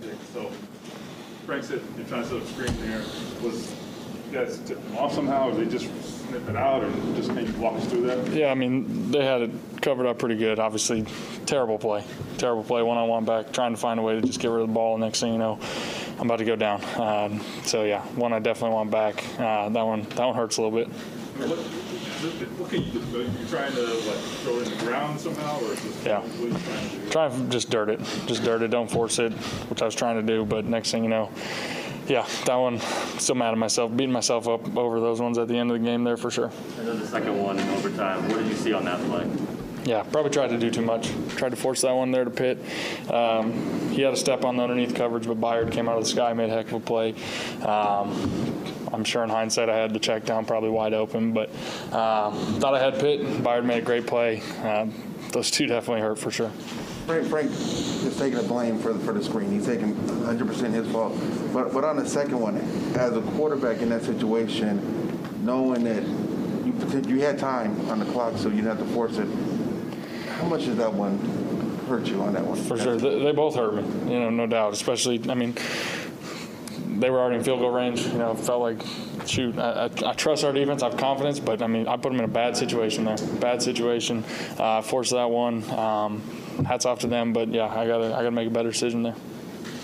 pick. So Frank said you're trying to set up screen there. Was you guys tip them off somehow, or they just snip it out, or just maybe walk us through that? Yeah, I mean, they had it covered up pretty good. Obviously, terrible play. Terrible play, one on one back, trying to find a way to just get rid of the ball. Next thing you know, I'm about to go down. Um, so, yeah, one I definitely want back. Uh, that one that one hurts a little bit. What, what can you do? Are you trying to like throw it in the ground somehow, or is this, Yeah. what are you trying to do? Try and just dirt it. Just dirt it. Don't force it, which I was trying to do. But next thing you know, yeah, that one, still mad at myself. Beating myself up over those ones at the end of the game there for sure. And then the second one in overtime, what did you see on that play? Yeah, probably tried to do too much. Tried to force that one there to Pitt. Um, he had a step on the underneath coverage, but Byard came out of the sky, made a heck of a play. Um, I'm sure in hindsight I had the check down probably wide open, but um, thought I had Pitt. Byard made a great play. Um, those two definitely hurt for sure. Frank, Frank is taking the blame for the, for the screen. He's taking 100% his fault. But, but on the second one, as a quarterback in that situation, knowing that you, you had time on the clock, so you didn't have to force it, how much did that one hurt you on that one? For sure, they, they both hurt me. You know, no doubt. Especially, I mean, they were already in field goal range. You know, felt like, shoot, I, I, trust our defense. I have confidence, but I mean, I put them in a bad situation there. Bad situation. Uh, forced that one. Um, hats off to them, but yeah, I gotta, I gotta make a better decision there.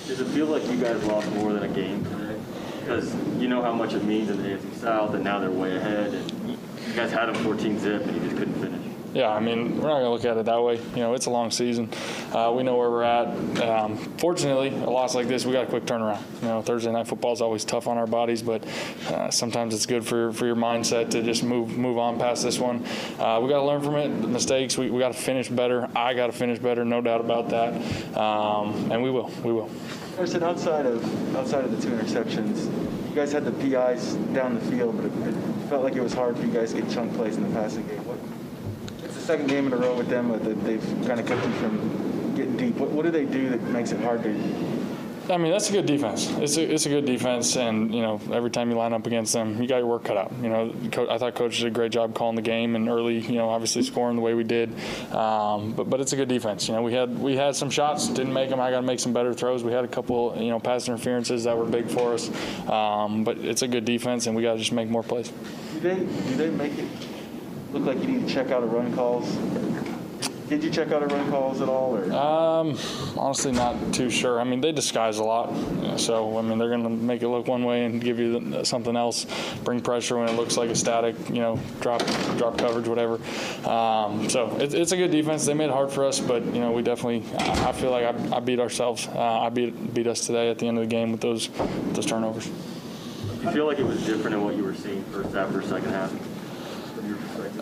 Does it feel like you guys lost more than a game today? Because you know how much it means in the AFC South, and now they're way ahead, and you guys had them 14 zip, and you just couldn't finish. Yeah, I mean, we're not going to look at it that way. You know, it's a long season. Uh, we know where we're at. Um, fortunately, a loss like this, we got a quick turnaround. You know, Thursday night football is always tough on our bodies, but uh, sometimes it's good for, for your mindset to just move move on past this one. Uh, we got to learn from it. The mistakes, we, we got to finish better. I got to finish better, no doubt about that. Um, and we will. We will. Carson, outside of outside of the two interceptions, you guys had the PIs down the field, but it, it felt like it was hard for you guys to get chunk plays in the passing game. What, second game in a row with them that they've kind of kept you from getting deep. What, what do they do that makes it hard to? I mean, that's a good defense. It's a, it's a good defense, and you know, every time you line up against them, you got your work cut out. You know, I thought coach did a great job calling the game and early, you know, obviously scoring the way we did. Um, but but it's a good defense. You know, we had we had some shots, didn't make them. I got to make some better throws. We had a couple, you know, pass interferences that were big for us. Um, but it's a good defense, and we got to just make more plays. Do they do they make it look like you need to check out of run calls? Did you check out of run calls at all, or? Um, honestly, not too sure. I mean, they disguise a lot, so I mean, they're going to make it look one way and give you the- something else, bring pressure when it looks like a static, you know, drop drop coverage, whatever. Um, so it, it's a good defense. They made it hard for us, but you know, we definitely. I, I feel like I, I beat ourselves. Uh, I beat beat us today at the end of the game with those those turnovers. Do you feel like it was different in what you were seeing first half or second half?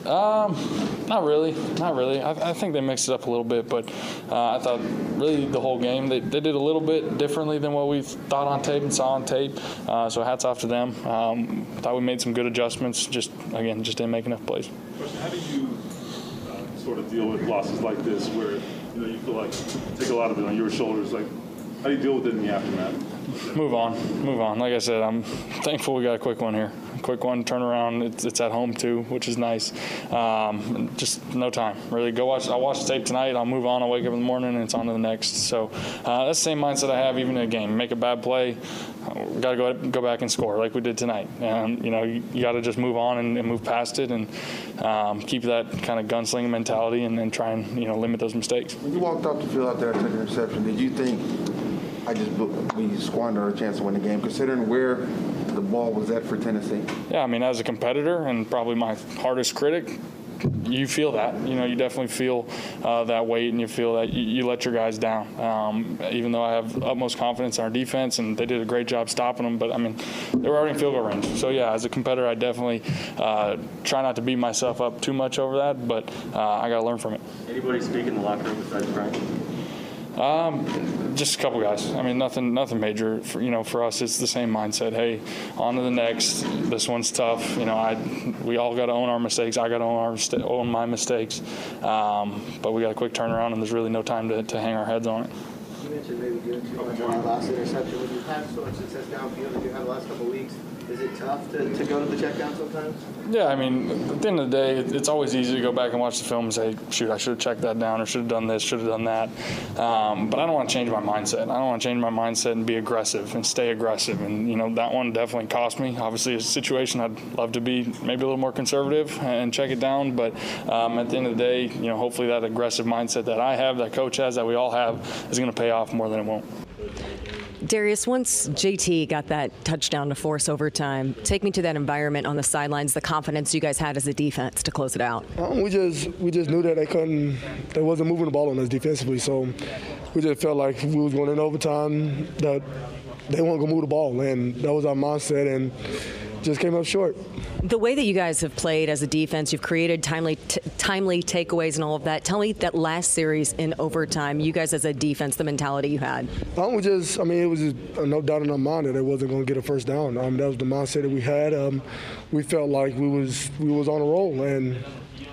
Perspective? Not really, not really. I, I think they mixed it up a little bit, but uh, I thought really the whole game they, they did a little bit differently than what we thought on tape and saw on tape. Uh, so hats off to them. Um, thought we made some good adjustments. Just again, just didn't make enough plays. How do you uh, sort of deal with losses like this where, you know, you feel like take a lot of it on your shoulders? Like, how do you deal with it in the aftermath? Move on, move on. Like I said, I'm thankful we got a quick one here. Quick one, turn around. It's, it's at home too, which is nice. Um, just no time, really. Go watch. I'll watch the tape tonight. I'll move on. I'll wake up in the morning and it's on to the next. So uh, that's the same mindset I have even in a game. Make a bad play, uh, got to go go back and score like we did tonight. And you know, you, you got to just move on and, and move past it and um, keep that kind of gunslinging mentality and then try and you know limit those mistakes. When you walked off the field there after that second interception, did you think, I just we squandered our chance to win the game, considering where the ball was at for Tennessee? Yeah, I mean, as a competitor and probably my hardest critic, you feel that. You know, you definitely feel uh, that weight, and you feel that you, you let your guys down. Um, even though I have utmost confidence in our defense, and they did a great job stopping them, but I mean, they were already in field goal range. So yeah, as a competitor, I definitely uh, try not to beat myself up too much over that, but uh, I got to learn from it. Anybody speak in the locker room besides Frank? Just a couple guys. I mean, nothing, nothing major. For, you know, for us, it's the same mindset. Hey, on to the next. This one's tough. You know, I, we all got to own our mistakes. I got to own our own my mistakes. Um, but we got a quick turnaround, and there's really no time to, to hang our heads on it. Mentioned maybe doing too much on that last interception. When you've had so much success downfield as you had the last couple of weeks, Is it tough to, to go to the check down sometimes? Yeah, I mean, at the end of the day, it's always easy to go back and watch the film and say, shoot, I should have checked that down or should have done this, should have done that. Um, but I don't want to change my mindset. I don't want to change my mindset and be aggressive and stay aggressive. And, you know, that one definitely cost me. Obviously, a situation I'd love to be maybe a little more conservative and check it down. But um, at the end of the day, you know, hopefully that aggressive mindset that I have, that coach has, that we all have, is going to pay off more than it won't. Darius, once JT got that touchdown to force overtime, take me to that environment on the sidelines, the confidence you guys had as a defense to close it out. Um, we just we just knew that they couldn't they wasn't moving the ball on us defensively, so we just felt like we was going in overtime that they weren't gonna move the ball, and that was our mindset, and just came up short. The way that you guys have played as a defense, you've created timely t- timely takeaways and all of that. Tell me that last series in overtime, you guys as a defense, the mentality you had. Um, we just I mean it was just uh, no doubt in our mind that it wasn't gonna get a first down. Um, that was the mindset that we had. Um, we felt like we was we was on a roll, and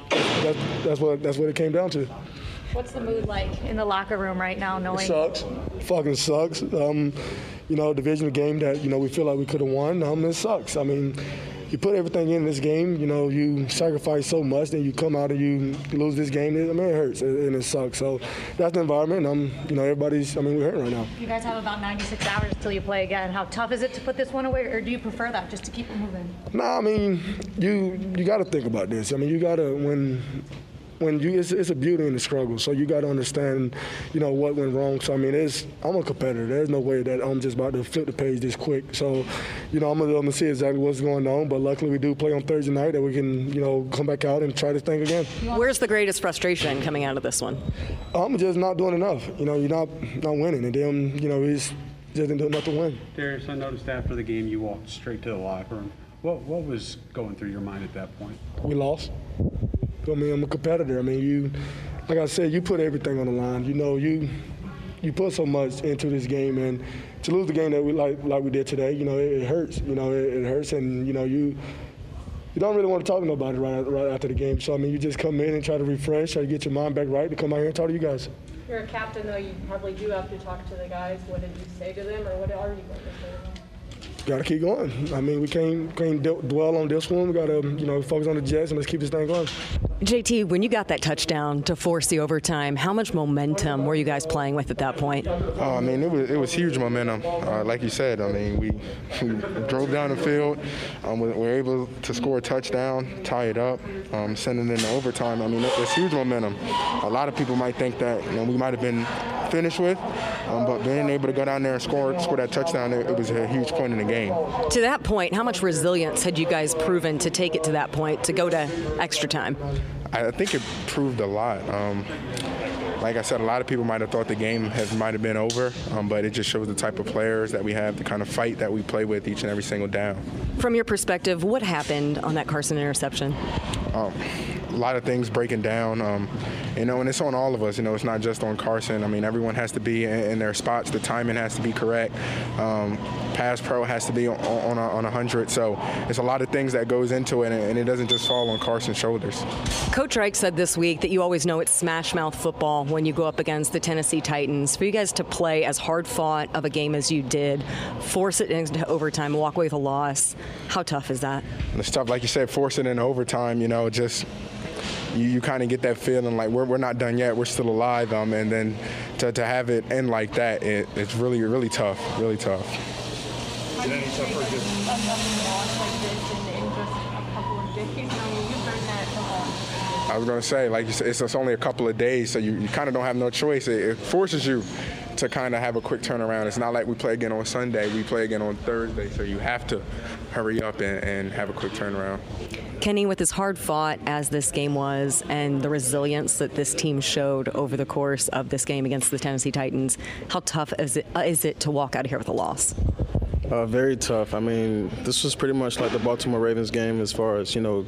that's, that's what that's what it came down to. What's the mood like in the locker room right now, knowing It sucks. Fucking sucks. Um, you know, divisional game that you know we feel like we could have won. Um, it sucks. I mean, you put everything in this game. You know, you sacrifice so much, then you come out and you lose this game. I mean, it hurts and it sucks. So that's the environment. Um, you know, everybody's. I mean, we're hurting right now. you guys have about 96 hours till you play again? How tough is it to put this one away, or do you prefer that just to keep it moving? Nah, I mean, you you got to think about this. I mean, you got to when when you it's, it's a beauty in the struggle. So you got to understand, you know, what went wrong. So I mean, it's I'm a competitor. There's no way that I'm just about to flip the page this quick. So, you know, I'm gonna, I'm gonna see exactly what's going on. But luckily, we do play on Thursday night that we can, you know, come back out and try this thing again. Where's the greatest frustration coming out of this one? I'm just not doing enough. You know, you're not not winning, and then you know, he's just didn't do enough to win. Darius, I noticed after the game you walked straight to the locker room. What what was going through your mind at that point? we lost. I mean, I'm a competitor. I mean, you, like I said, you put everything on the line. You know, you you put so much into this game, and to lose the game that we like like we did today, you know, it, it hurts. You know, it, it hurts, and you know, you you don't really want to talk to nobody right right after the game. So I mean, you just come in and try to refresh, try to get your mind back right, to come out here and talk to you guys. You're a captain, though. You probably do have to talk to the guys. What did you say to them, or what are you going to say to them? Got to keep going. I mean, we can't can't d- dwell on this one. We got to you know focus on the Jets and let's keep this thing going. JT, when you got that touchdown to force the overtime, how much momentum were you guys playing with at that point? Oh, I mean, it was it was huge momentum. Uh, like you said, I mean, we, we drove down the field. Um, we were able to score a touchdown, tie it up, um, send it into overtime. I mean, it was huge momentum. A lot of people might think that you know, we might have been finished with, um, but being able to go down there and score score that touchdown, it, it was a huge point in the game. To that point, how much resilience had you guys proven to take it to that point, to go to extra time? I think it proved a lot. Um, like I said, a lot of people might have thought the game has might have been over, um, but it just shows the type of players that we have, the kind of fight that we play with each and every single down. From your perspective, what happened on that Carson interception? Um, a lot of things breaking down, um, you know, and it's on all of us. You know, it's not just on Carson. I mean, everyone has to be in, in their spots. The timing has to be correct. Um, pass pro has to be on, on, a, on a hundred. So it's a lot of things that goes into it, and, it doesn't just fall on Carson's shoulders. Coach Reich said this week that you always know it's smash mouth football when you go up against the Tennessee Titans. For you guys to play as hard fought of a game as you did, force it into overtime, walk away with a loss, how tough is that? It's tough, like you said, force it into overtime. You know, just you, you kind of get that feeling like we're, we're not done yet, we're still alive. Um, and then to, to have it end like that, it, it's really, really tough, really tough. How do you say that another loss like this in, in just a couple of days? I mean, you've heard that from all. I was going to say, like you said, it's, it's only a couple of days, so you, you kind of don't have no choice. It, it forces you to kind of have a quick turnaround. It's not like we play again on Sunday, we play again on Thursday, so you have to hurry up and, and have a quick turnaround. Kenny, with as hard fought as this game was and the resilience that this team showed over the course of this game against the Tennessee Titans, how tough is it, uh, is it to walk out of here with a loss? Uh, very tough. I mean, this was pretty much like the Baltimore Ravens game as far as, you know,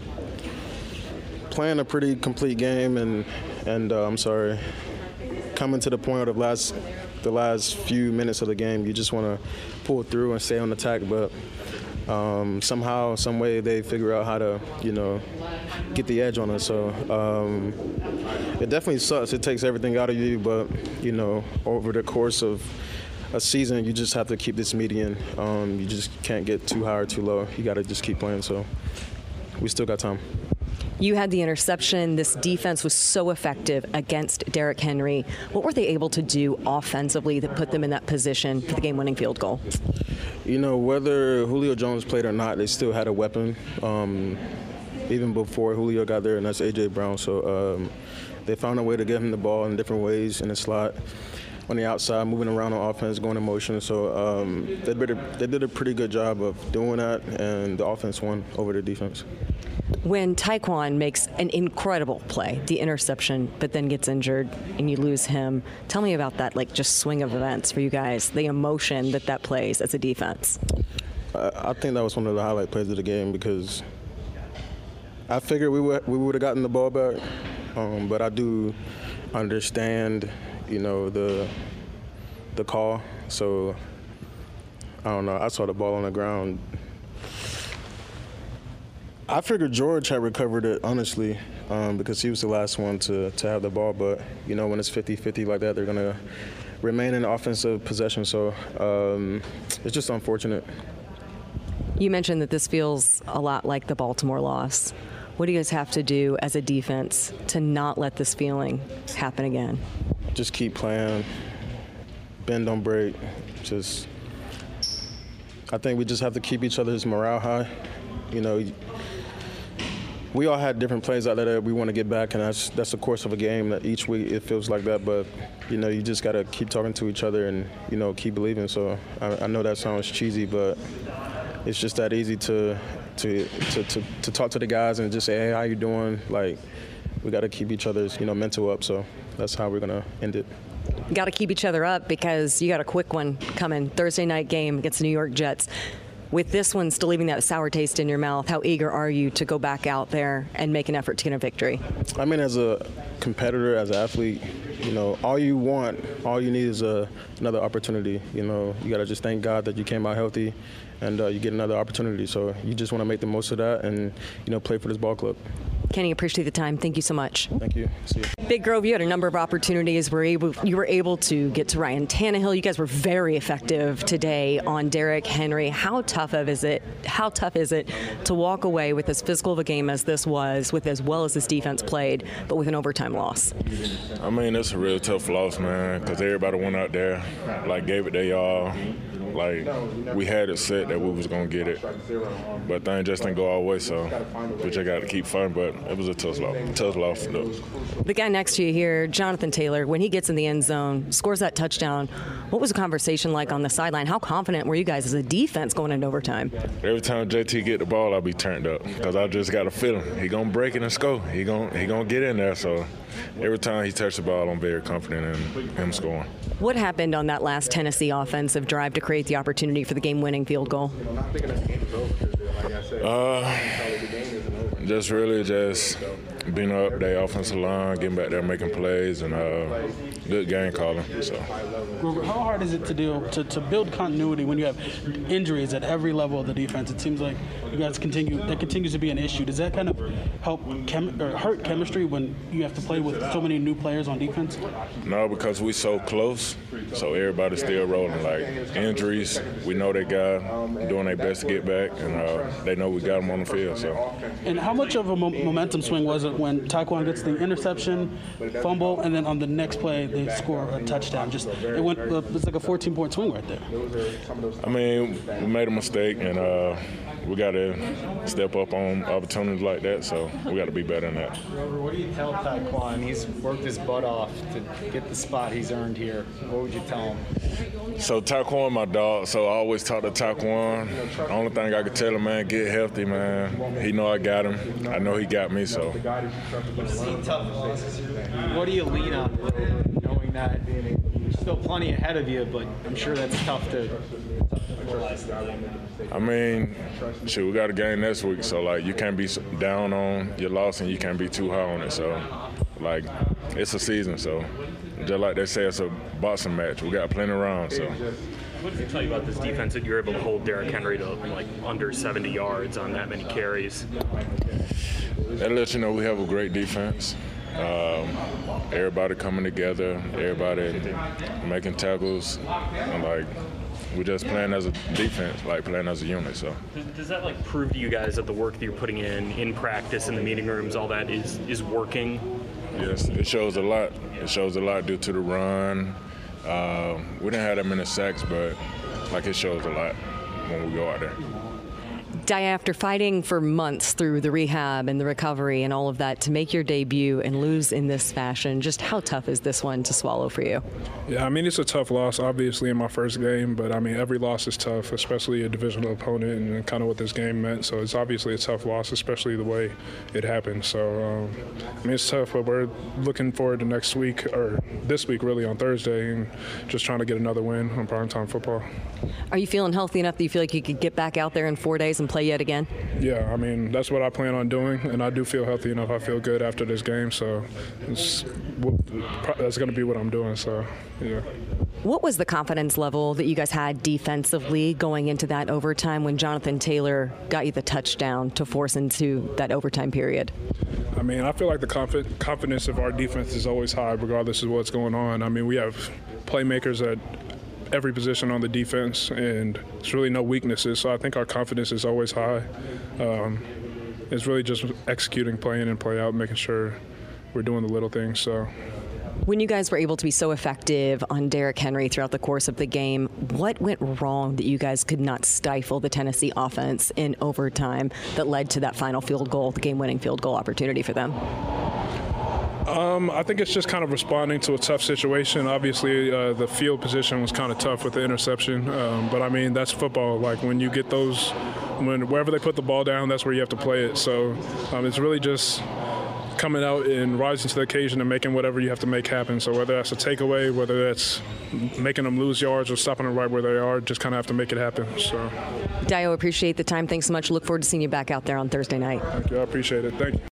playing a pretty complete game and, and uh, I'm sorry, coming to the point of the last, the last few minutes of the game, you just want to pull through and stay on attack, but um, somehow, some way, they figure out how to, you know, get the edge on us. So um, it definitely sucks. It takes everything out of you, but you know, over the course of a season, you just have to keep this median. Um, you just can't get too high or too low. You got to just keep playing. So we still got time. You had the interception. This defense was so effective against Derrick Henry. What were they able to do offensively that put them in that position for the game winning field goal? You know, whether Julio Jones played or not, they still had a weapon. Um, even before Julio got there, and that's A.J. Brown. So um, they found a way to get him the ball in different ways in the slot, on the outside, moving around on offense, going in motion. So um, they, they did a pretty good job of doing that, and the offense won over the defense. When Taekwon makes an incredible play, the interception, but then gets injured and you lose him, tell me about that, like just swing of events for you guys, the emotion that that plays as a defense. I, think that was one of the highlight plays of the game because I figured we would we would have gotten the ball back, um, but I do understand, you know, the the call. So I don't know. I saw the ball on the ground. I figured George had recovered it honestly um, because he was the last one to, to have the ball. But you know, when it's 50-50 like that, they're gonna remain in offensive possession. So um, it's just unfortunate. You mentioned that this feels a lot like the Baltimore loss. What do you guys have to do as a defense to not let this feeling happen again? Just keep playing. Bend don't break. Just, I think we just have to keep each other's morale high. You know, we all had different plays out there that we want to get back, and that's that's the course of a game. That each week it feels like that, but you know, you just got to keep talking to each other and you know keep believing. So I, I know that sounds cheesy, but it's just that easy to to, to, to, to talk to the guys and just say, hey, how you doing? Like, we got to keep each other's, you know, mental up. So that's how we're to end it. Got to keep each other up because you got a quick one coming Thursday night game against the New York Jets. With this one still leaving that sour taste in your mouth, how eager are you to go back out there and make an effort to get a victory? I mean, as a competitor, as an athlete, you know, all you want, all you need is a, another opportunity. You know, you got to just thank God that you came out healthy and uh, you get another opportunity. So you just want to make the most of that and, you know, play for this ball club. Kenny, appreciate the time. Thank you so much. Thank you. See you. Big Grove, you had a number of opportunities. Were able, you were able to get to Ryan Tannehill. You guys were very effective today on Derrick Henry. How tough of is it? How tough is it to walk away with as physical of a game as this was, with as well as this defense played, but with an overtime loss? I mean, it's a real tough loss, man, because everybody went out there, like gave it their all. Like we had it set that we was gonna get it, but things just didn't go our way. So we just got to keep fighting. But it was a tough loss. Tough loss though. The guy next to you here, Jonathan Taylor, when he gets in the end zone, scores that touchdown. What was the conversation like on the sideline? How confident were you guys as a defense going into overtime? Every time JT get the ball, I'll be turned up because I just got a feeling he gonna break it and score. He gonna he gonna get in there. So every time he touched the ball, I'm very confident in him scoring. What happened on that last Tennessee offensive drive to create the opportunity for the game-winning field goal? Uh, just really just being up their offensive line, getting back there, making plays, and uh, good game calling. So. How hard is it to do to, to build continuity when you have injuries at every level of the defense? It seems like you guys continue that continues to be an issue. Does that kind of help chem, or hurt chemistry when you have to play with so many new players on defense? No, because we're so close, so everybody's still rolling. Like injuries, we know they got doing their best to get back, and uh, they know we got them on the field. So. And how much of a mo- momentum swing was it when Taekwon gets the interception, fumble, and then on the next play they score a touchdown? Just it went. uh, It's like a 14 point swing right there. I mean, we made a mistake, and uh, we got to step up on opportunities like that. So we got to be better than that. Rover, what do you tell Taekwon? He's worked his butt off to get the spot he's earned here. What would you tell him? So Taekwon, my dog. So I always talk to Taekwon. The only thing I could tell him, man, get healthy, man. He know I got him. I know he got me. So You've seen tough losses. What do you lean on, knowing that there's still plenty ahead of you, but I'm sure that's tough to. Tough to realize. I mean, shit, we got a game next week. So like, you can't be down on your loss, and you can't be too high on it. So like, it's a season. So just like they say, it's a boxing match. We got plenty of rounds. So. What does it tell you about this defense that you're able to hold Derrick Henry to like under 70 yards on that many carries? That lets you know we have a great defense. Um, everybody coming together, everybody making tackles, and like we're just playing as a defense, like playing as a unit. So. Does, does that like prove to you guys that the work that you're putting in in practice in the meeting rooms, all that is is working? Yes, it shows a lot. It shows a lot due to the run. Uh, we didn't have that many sacks, but like it shows a lot when we go out there. Di, after fighting for months through the rehab and the recovery and all of that to make your debut and lose in this fashion, just how tough is this one to swallow for you? Yeah, I mean, it's a tough loss, obviously, in my first game, but I mean, every loss is tough, especially a divisional opponent and kind of what this game meant. So it's obviously a tough loss, especially the way it happened. So, um, I mean, it's tough, but we're looking forward to next week, or this week, really, on Thursday, and just trying to get another win on primetime football. Are you feeling healthy enough that you feel like you could get back out there in four days and play yet again? Yeah, I mean, that's what I plan on doing, and I do feel healthy enough. I feel good after this game, so it's, that's going to be what I'm doing. So, yeah. What was the confidence level that you guys had defensively going into that overtime when Jonathan Taylor got you the touchdown to force into that overtime period? I mean, I feel like the confi- confidence of our defense is always high, regardless of what's going on. I mean, we have playmakers at every position on the defense, and it's really no weaknesses. So I think our confidence is always high. Um, it's really just executing, playing, and play out, making sure we're doing the little things. So. When you guys were able to be so effective on Derrick Henry throughout the course of the game, what went wrong that you guys could not stifle the Tennessee offense in overtime that led to that final field goal, the game winning field goal opportunity for them? Um, I think it's just kind of responding to a tough situation. Obviously, uh, the field position was kind of tough with the interception, um, but I mean that's football. Like when you get those, when wherever they put the ball down, that's where you have to play it. So um, it's really just coming out and rising to the occasion and making whatever you have to make happen. So whether that's a takeaway, whether that's making them lose yards or stopping them right where they are, just kind of have to make it happen. So, Dio, appreciate the time. Thanks so much. Look forward to seeing you back out there on Thursday night. Thank you. I appreciate it. Thank you.